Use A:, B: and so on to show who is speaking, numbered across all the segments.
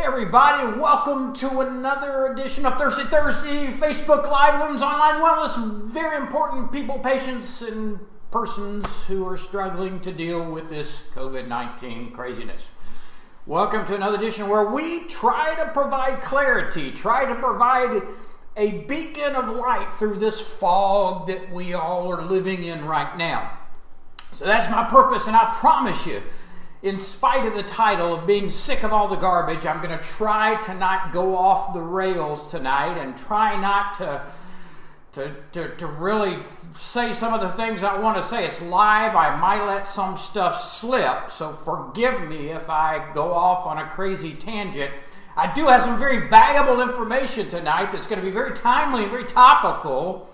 A: Hey everybody, welcome to another edition of Thursday Thursday Facebook Live Women's Online Wellness. Very important people, patients, and persons who are struggling to deal with this COVID 19 craziness. Welcome to another edition where we try to provide clarity, try to provide a beacon of light through this fog that we all are living in right now. So that's my purpose, and I promise you in spite of the title of being sick of all the garbage, I'm going to try to not go off the rails tonight and try not to, to, to, to really say some of the things I want to say. It's live. I might let some stuff slip, so forgive me if I go off on a crazy tangent. I do have some very valuable information tonight that's going to be very timely and very topical.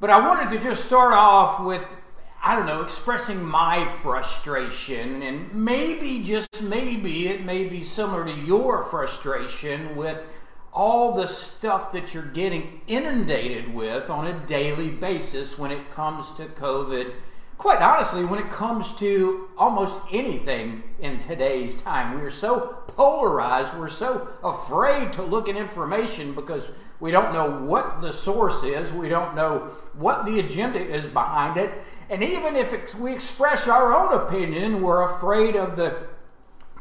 A: But I wanted to just start off with I don't know, expressing my frustration, and maybe, just maybe, it may be similar to your frustration with all the stuff that you're getting inundated with on a daily basis when it comes to COVID. Quite honestly, when it comes to almost anything in today's time, we are so polarized, we're so afraid to look at information because we don't know what the source is, we don't know what the agenda is behind it and even if we express our own opinion, we're afraid of the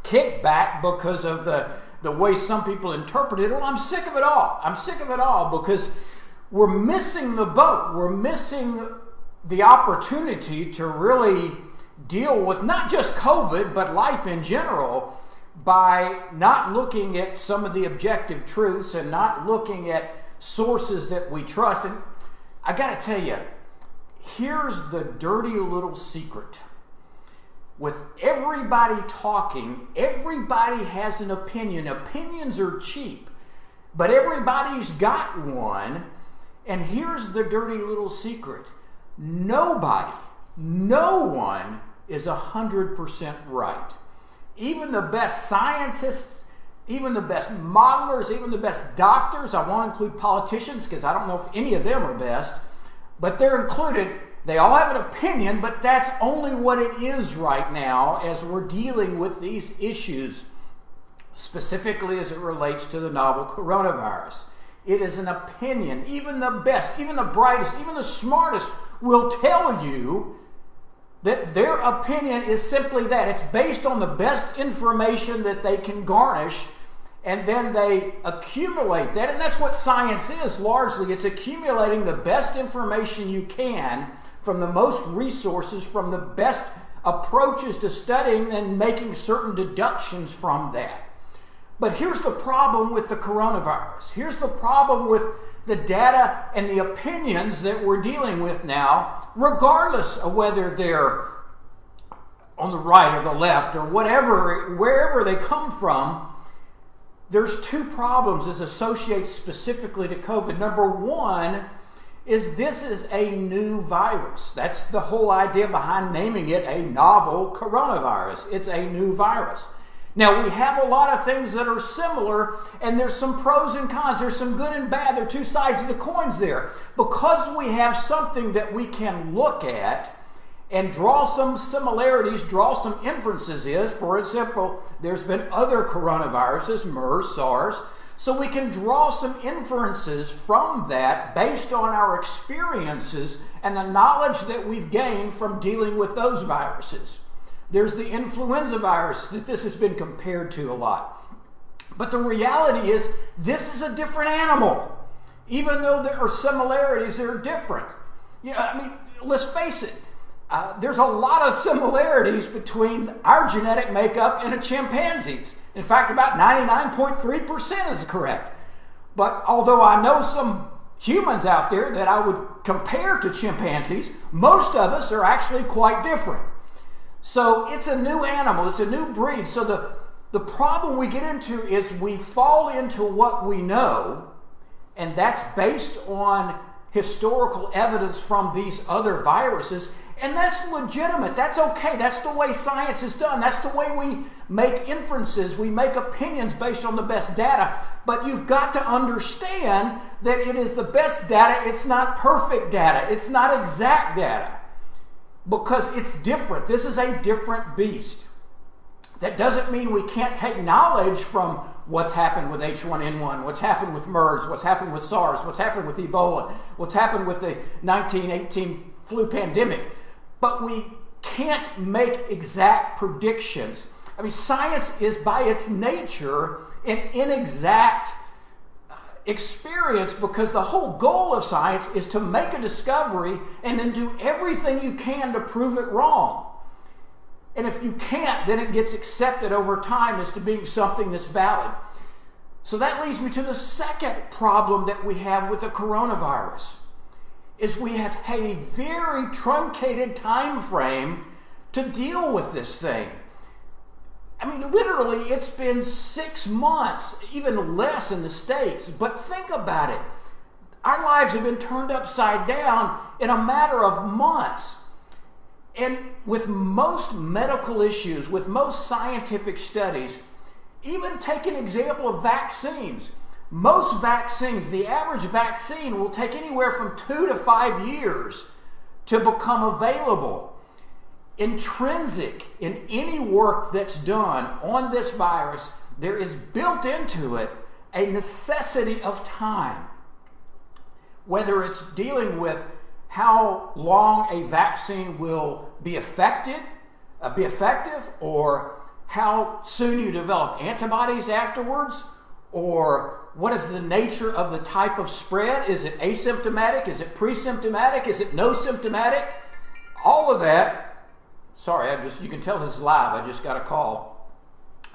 A: kickback because of the, the way some people interpret it. Well, I'm sick of it all. I'm sick of it all because we're missing the boat. We're missing the opportunity to really deal with not just COVID, but life in general by not looking at some of the objective truths and not looking at sources that we trust. And I got to tell you, here's the dirty little secret. With everybody talking, everybody has an opinion. Opinions are cheap, but everybody's got one. And here's the dirty little secret nobody, no one is 100% right. Even the best scientists, even the best modelers, even the best doctors, I won't include politicians because I don't know if any of them are best but they're included. They all have an opinion, but that's only what it is right now as we're dealing with these issues, specifically as it relates to the novel coronavirus. It is an opinion. Even the best, even the brightest, even the smartest will tell you that their opinion is simply that. It's based on the best information that they can garnish and then they accumulate that. And that's what science is largely it's accumulating the best information you can from the most resources, from the best approaches to studying, and making certain deductions from that. But here's the problem with the coronavirus. Here's the problem with the data and the opinions that we're dealing with now, regardless of whether they're on the right or the left or whatever, wherever they come from there's two problems as associated specifically to COVID. Number one is this is a new virus. That's the whole idea behind naming it a novel coronavirus. It's a new virus. Now, we have a lot of things that are similar, and there's some pros and cons. There's some good and bad. There are two sides of the coins there. Because we have something that we can look at, and draw some similarities, draw some inferences is, for example, there's been other coronaviruses, MERS, SARS, so we can draw some inferences from that based on our experiences and the knowledge that we've gained from dealing with those viruses. There's the influenza virus that this has been compared to a lot. But the reality is, this is a different animal. Even though there are similarities, they're different. You know, I mean, let's face it, uh, there's a lot of similarities between our genetic makeup and a chimpanzee's. In fact, about 99.3% is correct. But although I know some humans out there that I would compare to chimpanzees, most of us are actually quite different. So it's a new animal, it's a new breed. So the The problem we get into is we fall into what we know, and that's based on historical evidence from these other viruses. And that's legitimate. That's okay. That's the way science is done. That's the way we make inferences. We make opinions based on the best data. But you've got to understand that it is the best data. It's not perfect data. It's not exact data because it's different. This is a different beast. That doesn't mean we can't take knowledge from what's happened with H1N1, what's happened with MERS, what's happened with SARS, what's happened with Ebola, what's happened with the 1918 flu pandemic. But we can't make exact predictions. I mean, science is by its nature an inexact uh, experience because the whole goal of science is to make a discovery and then do everything you can to prove it wrong. And if you can't, then it gets accepted over time as to being something that's valid. So that leads me to the second problem that we have with the coronavirus is we have had a very truncated time frame to deal with this thing. I mean, literally, it's been six months, even less in the States. But think about it. Our lives have been turned upside down in a matter of months. And with most medical issues, with most scientific studies, even take an example of vaccines. Most vaccines, the average vaccine will take anywhere from two to five years to become available. Intrinsic in any work that's done on this virus, there is built into it a necessity of time. Whether it's dealing with how long a vaccine will be affected, uh, be effective, or how soon you develop antibodies afterwards, or what is the nature of the type of spread? Is it asymptomatic? Is it pre-symptomatic? Is it no symptomatic? All of that. Sorry, I just you can tell this is live. I just got a call.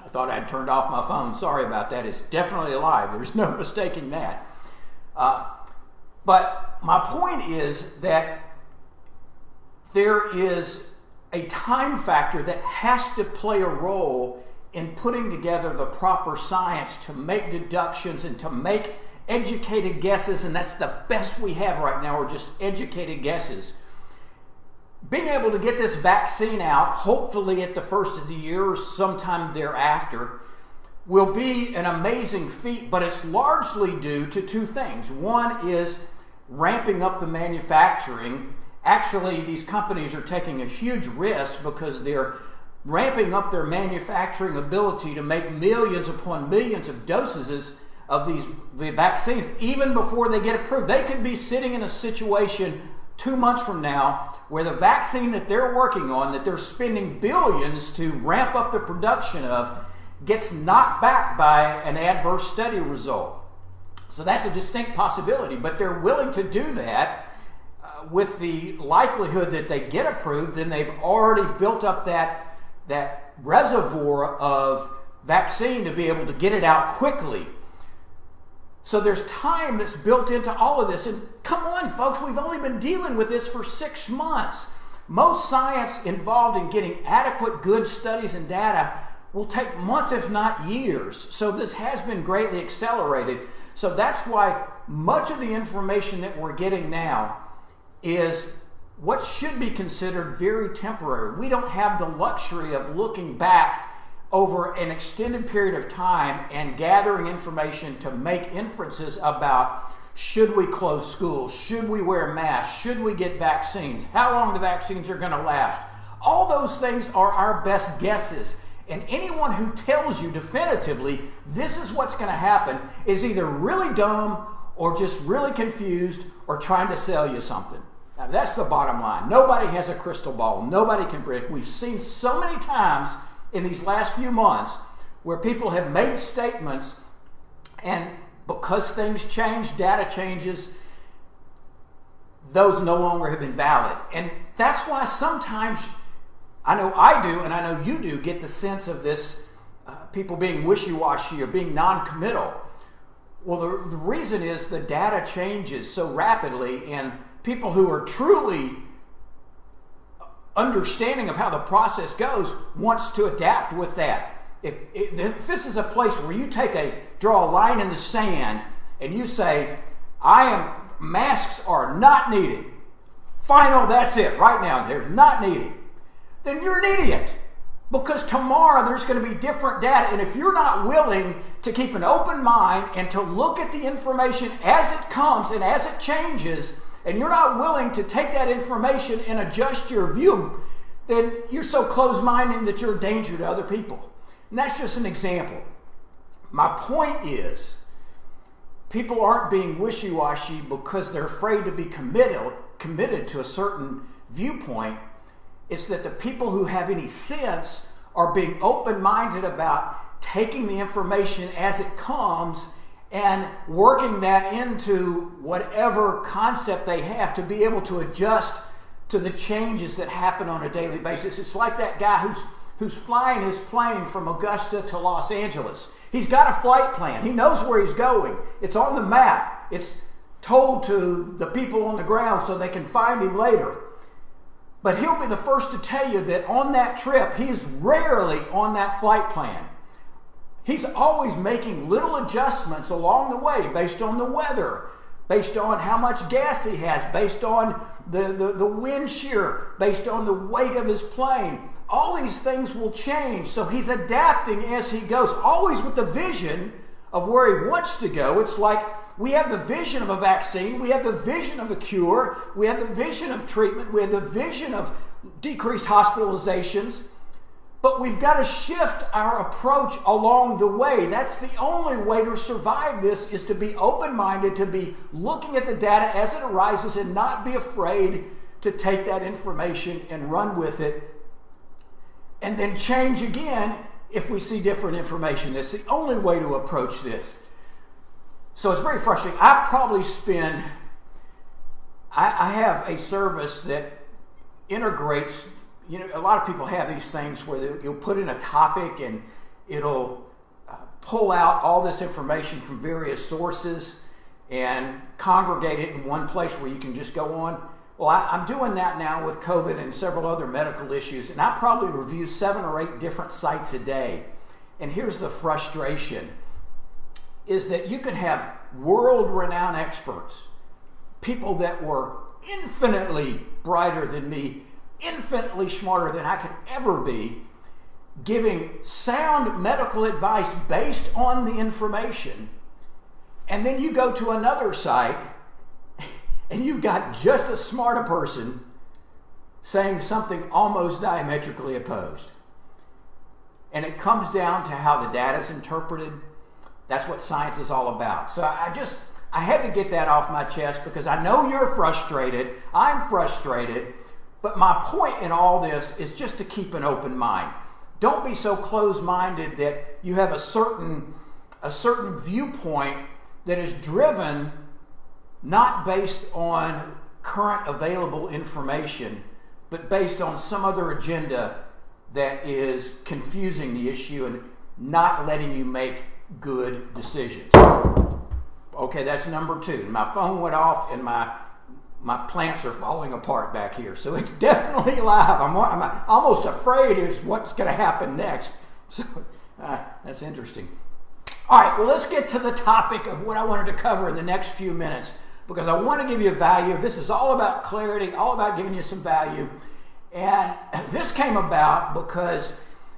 A: I thought I'd turned off my phone. Sorry about that. It's definitely live. There's no mistaking that. Uh, but my point is that there is a time factor that has to play a role in putting together the proper science to make deductions and to make educated guesses, and that's the best we have right now, are just educated guesses. Being able to get this vaccine out, hopefully at the first of the year or sometime thereafter, will be an amazing feat, but it's largely due to two things. One is ramping up the manufacturing. Actually, these companies are taking a huge risk because they're ramping up their manufacturing ability to make millions upon millions of doses of these the vaccines even before they get approved. They could be sitting in a situation two months from now where the vaccine that they're working on, that they're spending billions to ramp up the production of, gets knocked back by an adverse study result. So that's a distinct possibility, but they're willing to do that uh, with the likelihood that they get approved, then they've already built up that, that reservoir of vaccine to be able to get it out quickly. So there's time that's built into all of this. And come on, folks, we've only been dealing with this for six months. Most science involved in getting adequate, good studies and data will take months, if not years. So this has been greatly accelerated. So that's why much of the information that we're getting now is what should be considered very temporary. We don't have the luxury of looking back over an extended period of time and gathering information to make inferences about should we close schools, should we wear masks, should we get vaccines, how long the vaccines are going to last. All those things are our best guesses. And anyone who tells you definitively this is what's going to happen is either really dumb or just really confused or trying to sell you something. That's the bottom line. Nobody has a crystal ball. Nobody can predict. We've seen so many times in these last few months where people have made statements, and because things change, data changes, those no longer have been valid. And that's why sometimes I know I do, and I know you do, get the sense of this uh, people being wishy washy or being non committal. Well, the, the reason is the data changes so rapidly, and people who are truly understanding of how the process goes wants to adapt with that. if, if this is a place where you take a draw a line in the sand and you say, I am masks are not needed. Final, that's it. Right now, they're not needed. Then you're an idiot. Because tomorrow there's going to be different data. And if you're not willing to keep an open mind and to look at the information as it comes and as it changes, and you're not willing to take that information and adjust your view, then you're so closed minded that you're a danger to other people. And that's just an example. My point is, people aren't being wishy washy because they're afraid to be committed, committed to a certain viewpoint it's that the people who have any sense are being open minded about taking the information as it comes and working that into whatever concept they have to be able to adjust to the changes that happen on a daily basis. It's like that guy who's who's flying his plane from Augusta to Los Angeles. He's got a flight plan. He knows where he's going. It's on the map. It's told to the people on the ground so they can find him later. But he'll be the first to tell you that on that trip, he's rarely on that flight plan. He's always making little adjustments along the way based on the weather, based on how much gas he has, based on the, the, the wind shear, based on the weight of his plane. All these things will change. So he's adapting as he goes, always with the vision of where he wants to go. It's like we have the vision of a vaccine, we have the vision of a cure, we have the vision of treatment, we have the vision of decreased hospitalizations. But we've got to shift our approach along the way. That's the only way to survive this is to be open-minded, to be looking at the data as it arises and not be afraid to take that information and run with it and then change again if we see different information. That's the only way to approach this. So it's very frustrating. I probably spend, I, I have a service that integrates, you know, a lot of people have these things where you'll put in a topic and it'll uh, pull out all this information from various sources and congregate it in one place where you can just go on. Well, I, am doing that now with COVID and several other medical issues, and I probably review seven or eight different sites a day. And here's the frustration is that you can have world renowned experts, people that were infinitely brighter than me, infinitely smarter than I could ever be, giving sound medical advice based on the information. And then you go to another site and you've got just as smart a person saying something almost diametrically opposed. And it comes down to how the data is interpreted. That's what science is all about. So I just, I had to get that off my chest because I know you're frustrated. I'm frustrated. But my point in all this is just to keep an open mind. Don't be so closed minded that you have a certain, a certain viewpoint that is driven not based on current available information, but based on some other agenda that is confusing the issue and not letting you make good decisions. Okay, that's number two. My phone went off and my my plants are falling apart back here, so it's definitely live. I'm, I'm almost afraid is what's going to happen next. So uh, that's interesting. All right, well, let's get to the topic of what I wanted to cover in the next few minutes because I want to give you value. This is all about clarity, all about giving you some value. And this came about because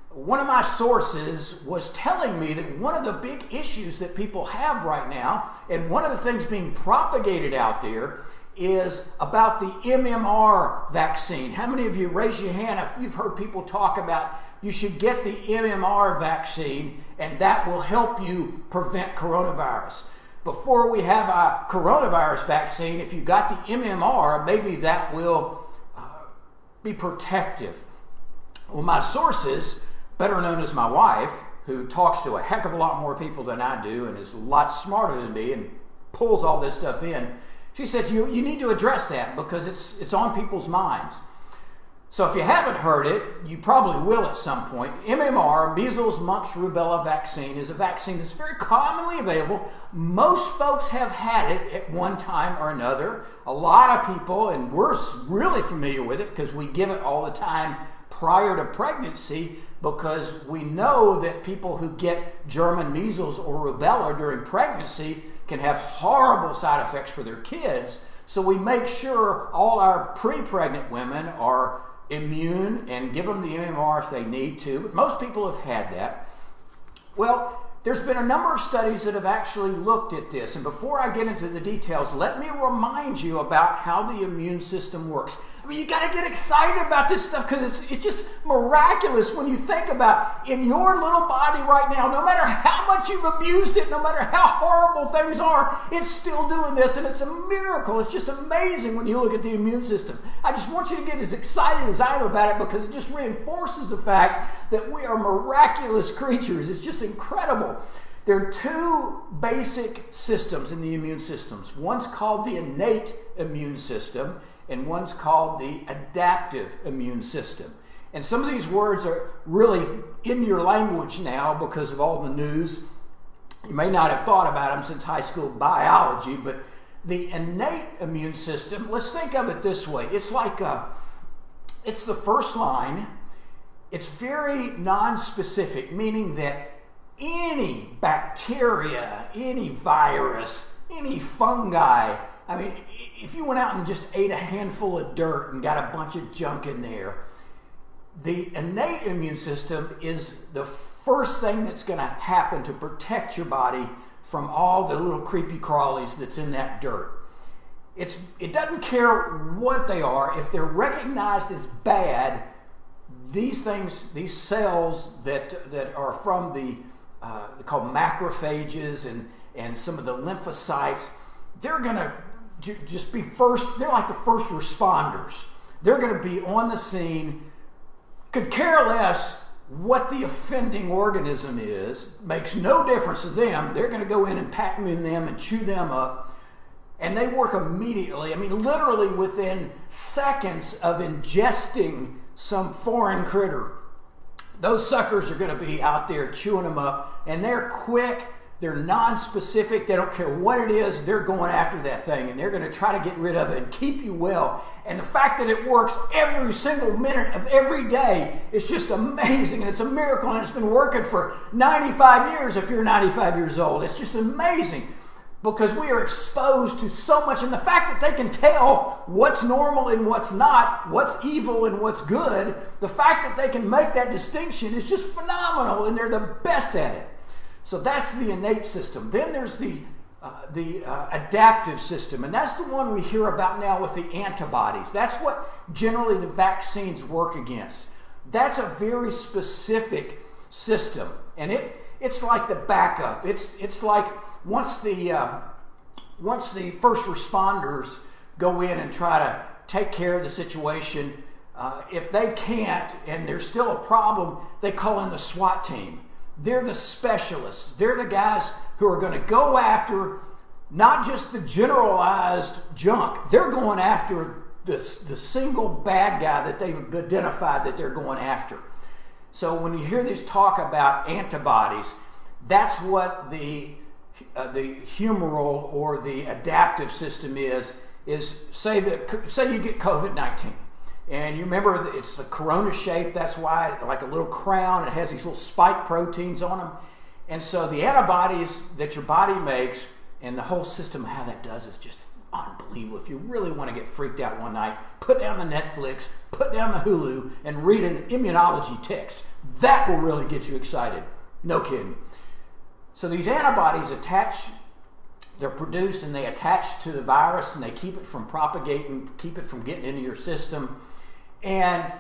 A: one of my sources was telling me that one of the big issues that people have right now, and one of the things being propagated out there, is about the MMR vaccine. How many of you raise your hand if you've heard people talk about you should get the MMR vaccine and that will help you prevent coronavirus? before we have a coronavirus vaccine, if you got the MMR, maybe that will uh, be protective. Well, my sources, better known as my wife, who talks to a heck of a lot more people than I do and is a lot smarter than me and pulls all this stuff in, she says you, you need to address that because it's, it's on people's minds. So if you haven't heard it, you probably will at some point. MMR, measles, mumps, rubella vaccine, is a vaccine that's very commonly available. Most folks have had it at one time or another. A lot of people, and we're really familiar with it because we give it all the time prior to pregnancy because we know that people who get German measles or rubella during pregnancy can have horrible side effects for their kids. So we make sure all our pre pregnant women are immune and give them the MMR if they need to. But most people have had that. Well, there's been a number of studies that have actually looked at this. And before I get into the details, let me remind you about how the immune system works. I mean, you got to get excited about this stuff because it's, it's just miraculous when you think about in your little body right now, no matter how much you've abused it, no matter how horrible things are, it's still doing this. And it's a miracle. It's just amazing when you look at the immune system. I just want you to get as excited as I am about it because it just reinforces the fact that we are miraculous creatures. It's just incredible. There are two basic systems in the immune systems. One's called the innate immune system, and one's called the adaptive immune system. And some of these words are really in your language now because of all the news. You may not have thought about them since high school biology, but the innate immune system, let's think of it this way it's like a, it's the first line. It's very non-specific, meaning that any bacteria, any virus, any fungi. I mean, if you went out and just ate a handful of dirt and got a bunch of junk in there, the innate immune system is the first thing that's going to happen to protect your body from all the little creepy crawlies that's in that dirt. It's, it doesn't care what they are. If they're recognized as bad, these things, these cells that, that are from the uh, called macrophages and, and some of the lymphocytes, they're going to just be first, they're like the first responders. They're going to be on the scene, could care less what the offending organism is, makes no difference to them. They're going to go in and pack in them and chew them up. And they work immediately. I mean, literally within seconds of ingesting some foreign critter those suckers are going to be out there chewing them up, and they're quick. They're non-specific. They don't care what it is. They're going after that thing, and they're going to try to get rid of it and keep you well. And the fact that it works every single minute of every day is just amazing, and it's a miracle. And it's been working for 95 years. If you're 95 years old, it's just amazing because we are exposed to so much. And the fact that they can tell what's normal and what's not, what's evil and what's good, the fact that they can make that distinction is just phenomenal, and they're the best at it. So that's the innate system. Then there's the uh, the uh, adaptive system, and that's the one we hear about now with the antibodies. That's what generally the vaccines work against. That's a very specific system, and it it's like the backup. It's it's like once the uh, once the first responders go in and try to take care of the situation, uh, if they can't and there's still a problem, they call in the SWAT team. They're the specialists. They're the guys who are going to go after not just the generalized junk. They're going after the, the single bad guy that they've identified that they're going after. So when you hear this talk about antibodies, that's what the uh, the humoral or the adaptive system is. Is say that say you get COVID nineteen, and you remember it's the corona shape. That's why like a little crown. It has these little spike proteins on them, and so the antibodies that your body makes and the whole system how that does is just unbelievable. If you really want to get freaked out one night, put down the Netflix, put down the Hulu, and read an immunology text. That will really get you excited. No kidding. So these antibodies attach, they're produced and they attach to the virus and they keep it from propagating, keep it from getting into your system. And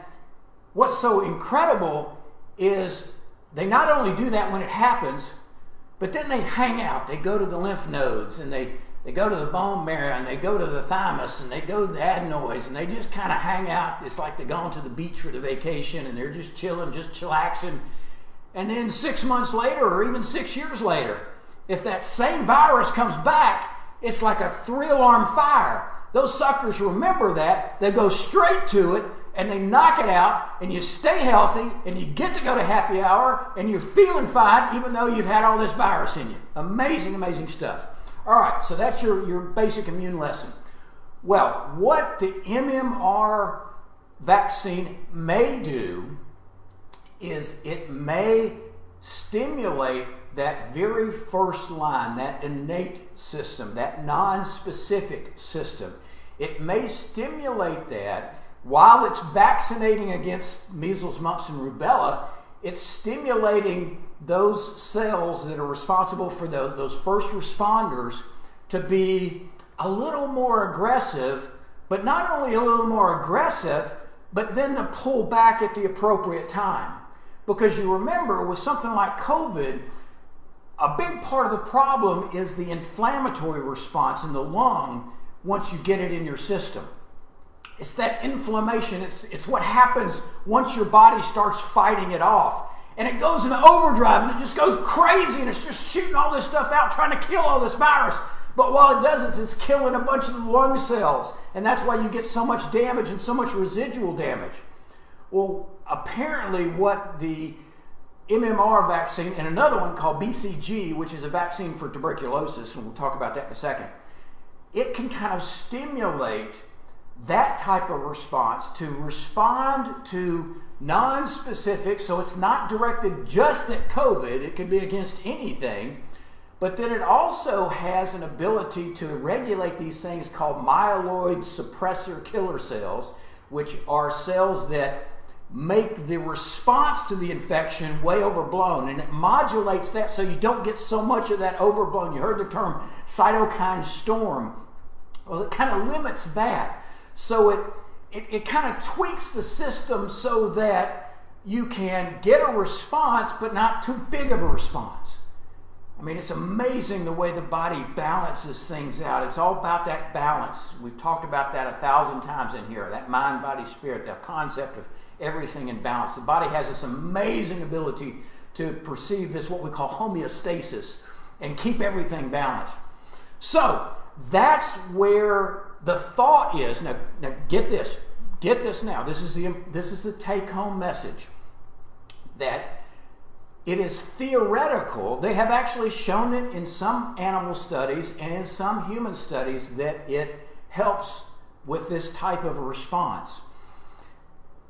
A: what's so incredible is they not only do that when it happens, but then they hang out. They go to the lymph nodes and they they go to the bone marrow and they go to the thymus and they go to the adenoids and they just kind of hang out. It's like they're going to the beach for the vacation and they're just chilling, just chillaxing. And then six months later or even six years later, if that same virus comes back, it's like a three alarm fire. Those suckers remember that. They go straight to it and they knock it out, and you stay healthy, and you get to go to happy hour, and you're feeling fine even though you've had all this virus in you. Amazing, amazing stuff. All right, so that's your, your basic immune lesson. Well, what the MMR vaccine may do is it may stimulate that very first line, that innate system, that non specific system. It may stimulate that while it's vaccinating against measles, mumps, and rubella. It's stimulating those cells that are responsible for the, those first responders to be a little more aggressive, but not only a little more aggressive, but then to pull back at the appropriate time. Because you remember, with something like COVID, a big part of the problem is the inflammatory response in the lung once you get it in your system. It's that inflammation, it's, it's what happens once your body starts fighting it off. And it goes into overdrive and it just goes crazy and it's just shooting all this stuff out, trying to kill all this virus. But while it doesn't, it's killing a bunch of the lung cells. And that's why you get so much damage and so much residual damage. Well, apparently, what the MMR vaccine and another one called BCG, which is a vaccine for tuberculosis, and we'll talk about that in a second, it can kind of stimulate that type of response to respond to non specific, so it's not directed just at COVID, it can be against anything but then it also has an ability to regulate these things called myeloid suppressor killer cells, which are cells that make the response to the infection way overblown and it modulates that so you don't get so much of that overblown. You heard the term cytokine storm. Well, it kind of limits that. So it, it, it kind of tweaks the system so that you can get a response, but not too big of a response. I mean, it's amazing the way the body balances things out. It's all about that balance. We've talked about that a thousand times in here that mind, body, spirit, the concept of everything in balance. The body has this amazing ability to perceive this, what we call homeostasis, and keep everything balanced. So, that's where the thought is. Now, now get this. Get this now. This is the, this is the take home message that it is theoretical. They have actually shown it in some animal studies and in some human studies that it helps with this type of response.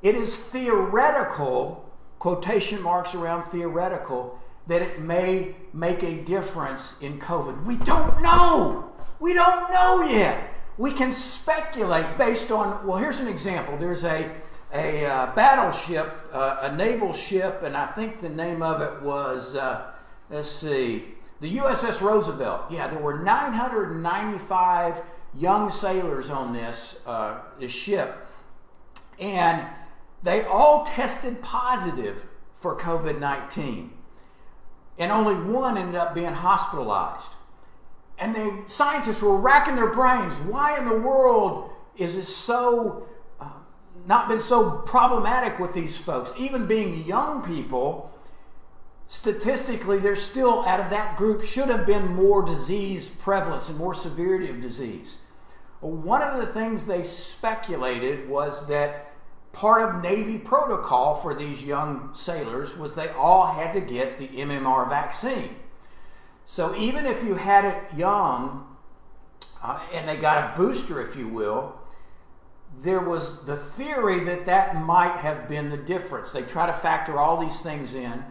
A: It is theoretical, quotation marks around theoretical, that it may make a difference in COVID. We don't know. We don't know yet. We can speculate based on, well, here's an example. There's a a uh, battleship, uh, a naval ship, and I think the name of it was, uh, let's see, the USS Roosevelt. Yeah, there were 995 young sailors on this, uh, this ship, and they all tested positive for COVID 19. And only one ended up being hospitalized. And the scientists were racking their brains. Why in the world is this so uh, not been so problematic with these folks. Even being young people, statistically, there's still, out of that group, should have been more disease prevalence and more severity of disease. One of the things they speculated was that part of Navy protocol for these young sailors was they all had to get the MMR vaccine. So even if you had it young, uh, and they got a booster, if you will, there was the theory that that might have been the difference. They try to factor all these things in.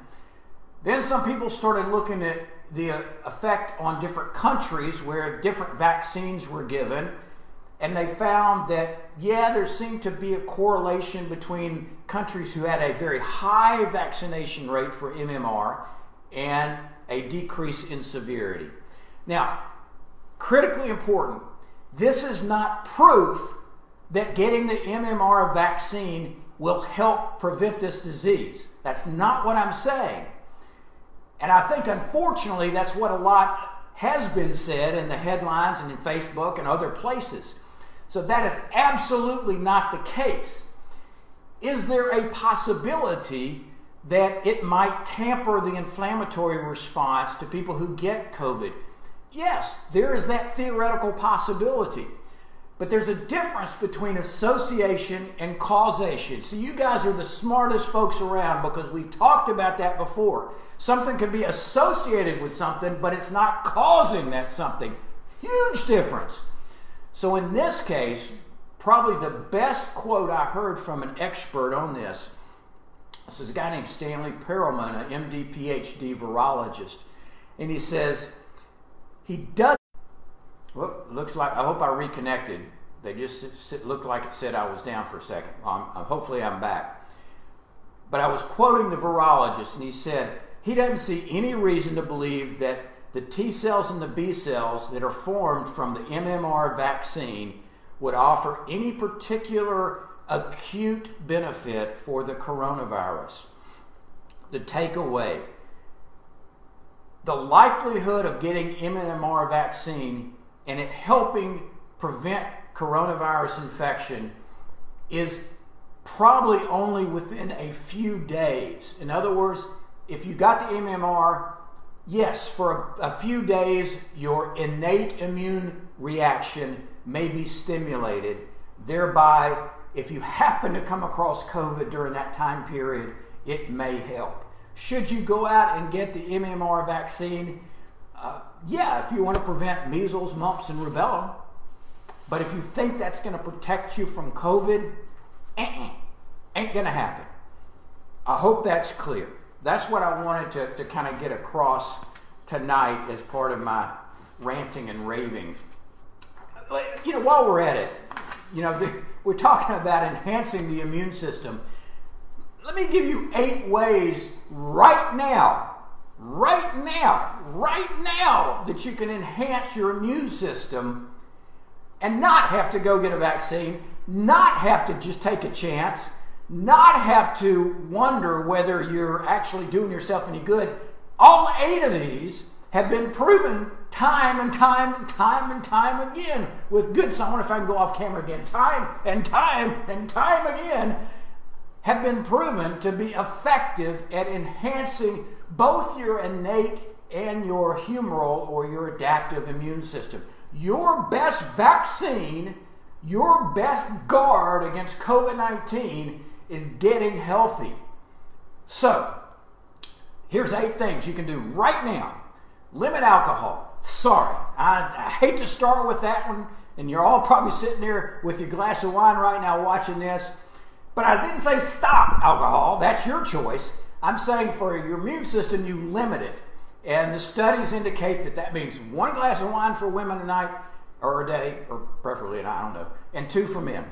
A: Then some people started looking at the effect on different countries where different vaccines were given, and they found that, yeah, there seemed to be a correlation between countries who had a very high vaccination rate for MMR and a decrease in severity. Now, critically important, this is not proof that getting the MMR vaccine will help prevent this disease. That's not what I'm saying. And I think, unfortunately, that's what a lot has been said in the headlines and in Facebook and other places. So that is absolutely not the case. Is there a possibility that it might tamper the inflammatory response to people who get COVID? Yes, there is that theoretical possibility. But there's a difference between association and causation. So, you guys are the smartest folks around because we've talked about that before. Something can be associated with something, but it's not causing that something. Huge difference. So, in this case, probably the best quote I heard from an expert on this. This is a guy named Stanley Perlman, an MD PhD virologist. And he says, he does. Well, looks like, I hope I reconnected. They just looked like it said I was down for a second. I'm, I'm, hopefully, I'm back. But I was quoting the virologist, and he said he doesn't see any reason to believe that the T cells and the B cells that are formed from the MMR vaccine would offer any particular acute benefit for the coronavirus. The takeaway the likelihood of getting MMR vaccine and it helping prevent coronavirus infection is probably only within a few days. In other words, if you got the MMR, yes, for a, a few days, your innate immune reaction may be stimulated. Thereby, if you happen to come across COVID during that time period, it may help. Should you go out and get the MMR vaccine? Uh, yeah, if you want to prevent measles, mumps, and rubella. But if you think that's going to protect you from COVID, uh-uh, ain't going to happen. I hope that's clear. That's what I wanted to, to kind of get across tonight as part of my ranting and raving. You know, while we're at it, you know, we're talking about enhancing the immune system. Let me give you eight ways right now, right now, right now that you can enhance your immune system and not have to go get a vaccine, not have to just take a chance, not have to wonder whether you're actually doing yourself any good. All eight of these have been proven time and time and time and time again with good. So I wonder if I can go off camera again. Time and time and time again have been proven to be effective at enhancing both your innate and your humoral or your adaptive immune system. Your best vaccine, your best guard against COVID 19 is getting healthy. So, here's eight things you can do right now limit alcohol. Sorry, I, I hate to start with that one, and you're all probably sitting there with your glass of wine right now watching this. But I didn't say stop alcohol. That's your choice. I'm saying for your immune system, you limit it. And the studies indicate that that means one glass of wine for women a night or a day, or preferably, I don't know, and two for men.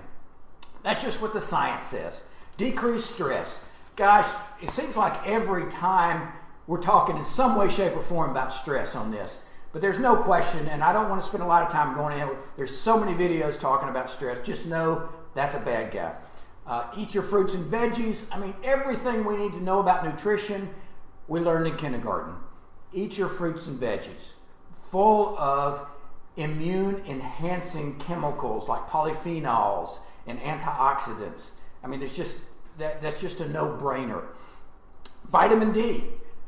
A: That's just what the science says. Decrease stress. Gosh, it seems like every time we're talking in some way, shape, or form about stress on this. But there's no question, and I don't want to spend a lot of time going in. There's so many videos talking about stress. Just know that's a bad guy. Uh, eat your fruits and veggies. I mean, everything we need to know about nutrition, we learned in kindergarten. Eat your fruits and veggies, full of immune enhancing chemicals like polyphenols and antioxidants. I mean, it's just that, that's just a no brainer. Vitamin D.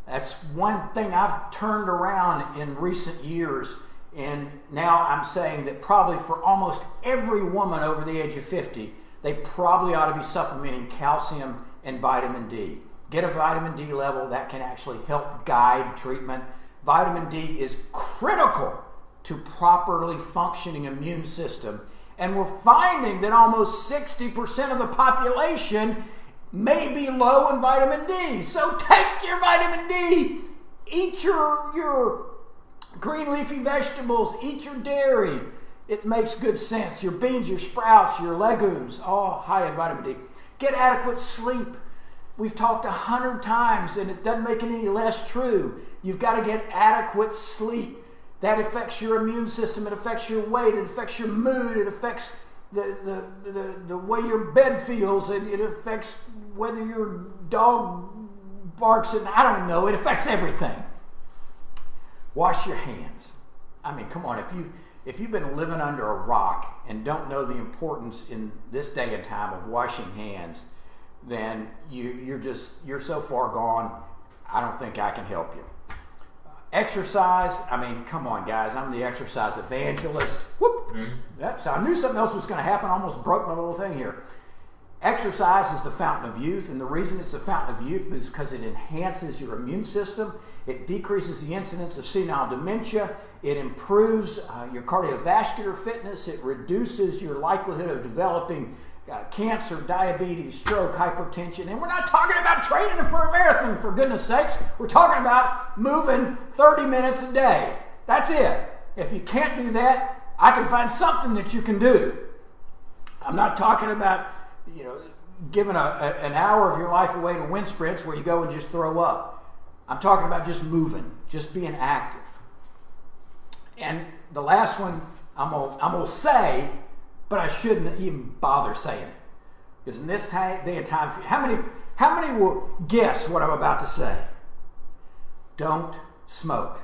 A: That's one thing I've turned around in recent years. And now I'm saying that probably for almost every woman over the age of 50, they probably ought to be supplementing calcium and vitamin D. Get a vitamin D level that can actually help guide treatment. Vitamin D is critical to properly functioning immune system. And we're finding that almost 60% of the population may be low in vitamin D. So take your vitamin D. Eat your, your green leafy vegetables. Eat your dairy it makes good sense. Your beans, your sprouts, your legumes, all high in vitamin D. Get adequate sleep. We've talked a hundred times, and it doesn't make it any less true. You've got to get adequate sleep. That affects your immune system. It affects your weight. It affects your mood. It affects the, the, the, the way your bed feels. It, it affects whether your dog barks. And I don't know. It affects everything. Wash your hands. I mean, come on. If you if you've been living under a rock and don't know the importance in this day and time of washing hands, then you, you're just you're so far gone. I don't think I can help you. Exercise. I mean, come on, guys. I'm the exercise evangelist. Whoop. Mm-hmm. Yep. So I knew something else was going to happen. I Almost broke my little thing here. Exercise is the fountain of youth, and the reason it's the fountain of youth is because it enhances your immune system. It decreases the incidence of senile dementia. It improves uh, your cardiovascular fitness. It reduces your likelihood of developing uh, cancer, diabetes, stroke, hypertension. And we're not talking about training for a marathon, for goodness sakes. We're talking about moving 30 minutes a day. That's it. If you can't do that, I can find something that you can do. I'm not talking about you know, giving a, a, an hour of your life away to wind sprints where you go and just throw up. I'm talking about just moving, just being active. And the last one I'm I'm gonna say, but I shouldn't even bother saying it. Because in this time, day and time, how many, how many will guess what I'm about to say? Don't smoke.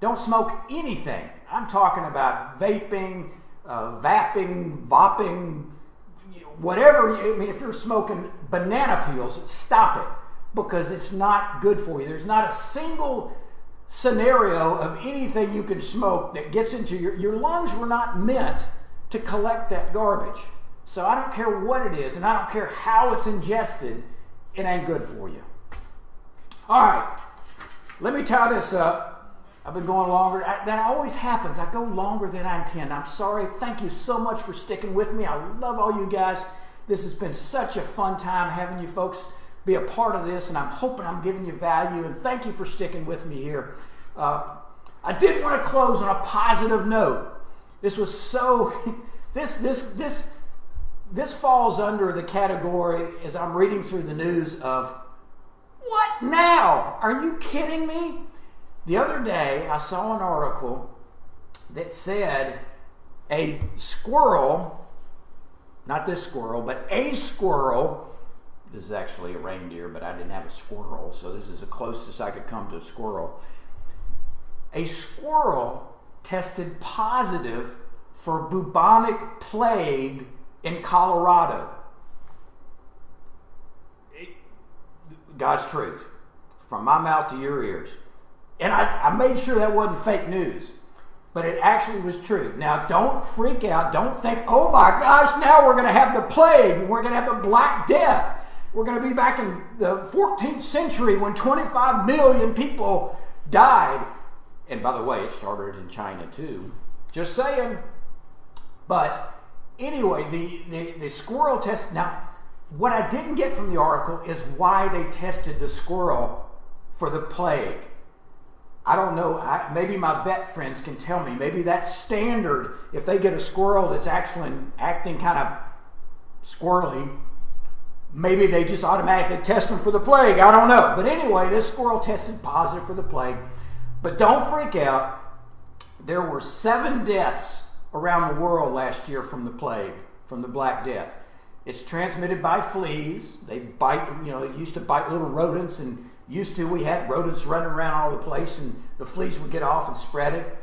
A: Don't smoke anything. I'm talking about vaping, uh, vapping, vopping, whatever, I mean, if you're smoking banana peels, stop it because it's not good for you. There's not a single scenario of anything you can smoke that gets into your, your lungs were not meant to collect that garbage. So I don't care what it is and I don't care how it's ingested, it ain't good for you. All right, let me tie this up. I've been going longer. I, that always happens. I go longer than I intend. I'm sorry. Thank you so much for sticking with me. I love all you guys. This has been such a fun time having you folks be a part of this, and I'm hoping I'm giving you value. And thank you for sticking with me here. Uh, I did want to close on a positive note. This was so. This this this this falls under the category as I'm reading through the news of what now? Are you kidding me? The other day, I saw an article that said a squirrel, not this squirrel, but a squirrel, this is actually a reindeer, but I didn't have a squirrel, so this is the closest I could come to a squirrel. A squirrel tested positive for bubonic plague in Colorado. God's truth, from my mouth to your ears. And I, I made sure that wasn't fake news, but it actually was true. Now, don't freak out. Don't think, oh my gosh, now we're going to have the plague. We're going to have the Black Death. We're going to be back in the 14th century when 25 million people died. And by the way, it started in China too. Just saying. But anyway, the, the, the squirrel test. Now, what I didn't get from the article is why they tested the squirrel for the plague. I don't know. I, maybe my vet friends can tell me. Maybe that's standard. If they get a squirrel that's actually acting kind of squirrely, maybe they just automatically test them for the plague. I don't know. But anyway, this squirrel tested positive for the plague. But don't freak out. There were seven deaths around the world last year from the plague, from the Black Death. It's transmitted by fleas. They bite, you know, it used to bite little rodents and Used to, we had rodents running around all the place and the fleas would get off and spread it.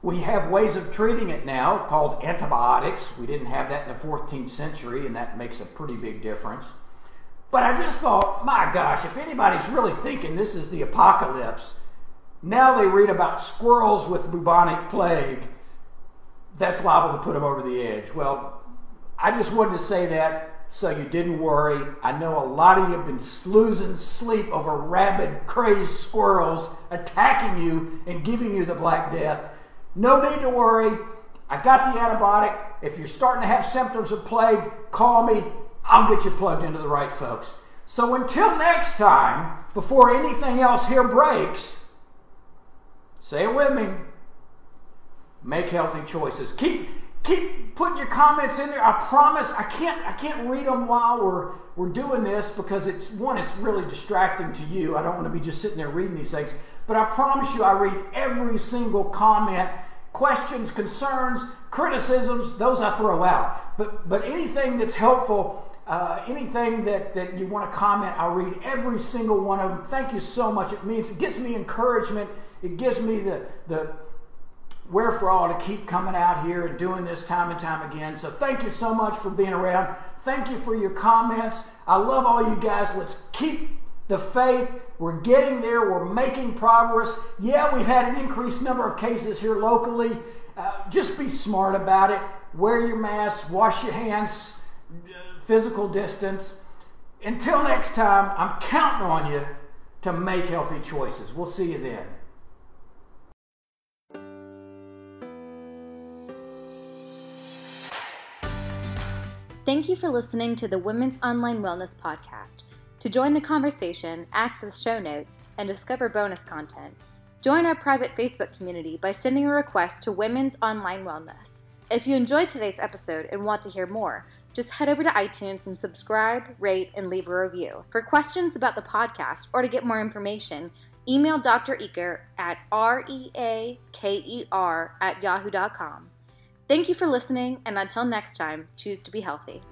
A: We have ways of treating it now called antibiotics. We didn't have that in the 14th century, and that makes a pretty big difference. But I just thought, my gosh, if anybody's really thinking this is the apocalypse, now they read about squirrels with bubonic plague, that's liable to put them over the edge. Well, I just wanted to say that so you didn't worry. I know a lot of you have been losing sleep over rabid, crazed squirrels attacking you and giving you the Black Death. No need to worry. I got the antibiotic. If you're starting to have symptoms of plague, call me. I'll get you plugged into the right folks. So until next time, before anything else here breaks, say it with me. Make healthy choices. Keep keep putting your comments in there. I promise I can't I can't read them while we're we're doing this because it's one it's really distracting to you. I don't want to be just sitting there reading these things. But I promise you I read every single comment, questions, concerns, criticisms, those I throw out. But but anything that's helpful uh, anything that, that you want to comment, I'll read every single one of them. Thank you so much. It means it gives me encouragement. It gives me the, the, wherefore to keep coming out here and doing this time and time again. So thank you so much for being around. Thank you for your comments. I love all you guys. Let's keep the faith. We're getting there. We're making progress. Yeah, we've had an increased number of cases here locally. Uh, just be smart about it. Wear your mask. Wash your hands physical distance. Until next time, I'm counting on you to make healthy choices. We'll see you then.
B: Thank you for listening to the Women's Online Wellness Podcast. To join the conversation, access show notes, and discover bonus content, join our private Facebook community by sending a request to Women's Online Wellness. If you enjoyed today's episode and want to hear more, just head over to iTunes and subscribe, rate, and leave a review. For questions about the podcast or to get more information, email Dr. Eaker at R-E-A-K-E-R at yahoo.com. Thank you for listening, and until next time, choose to be healthy.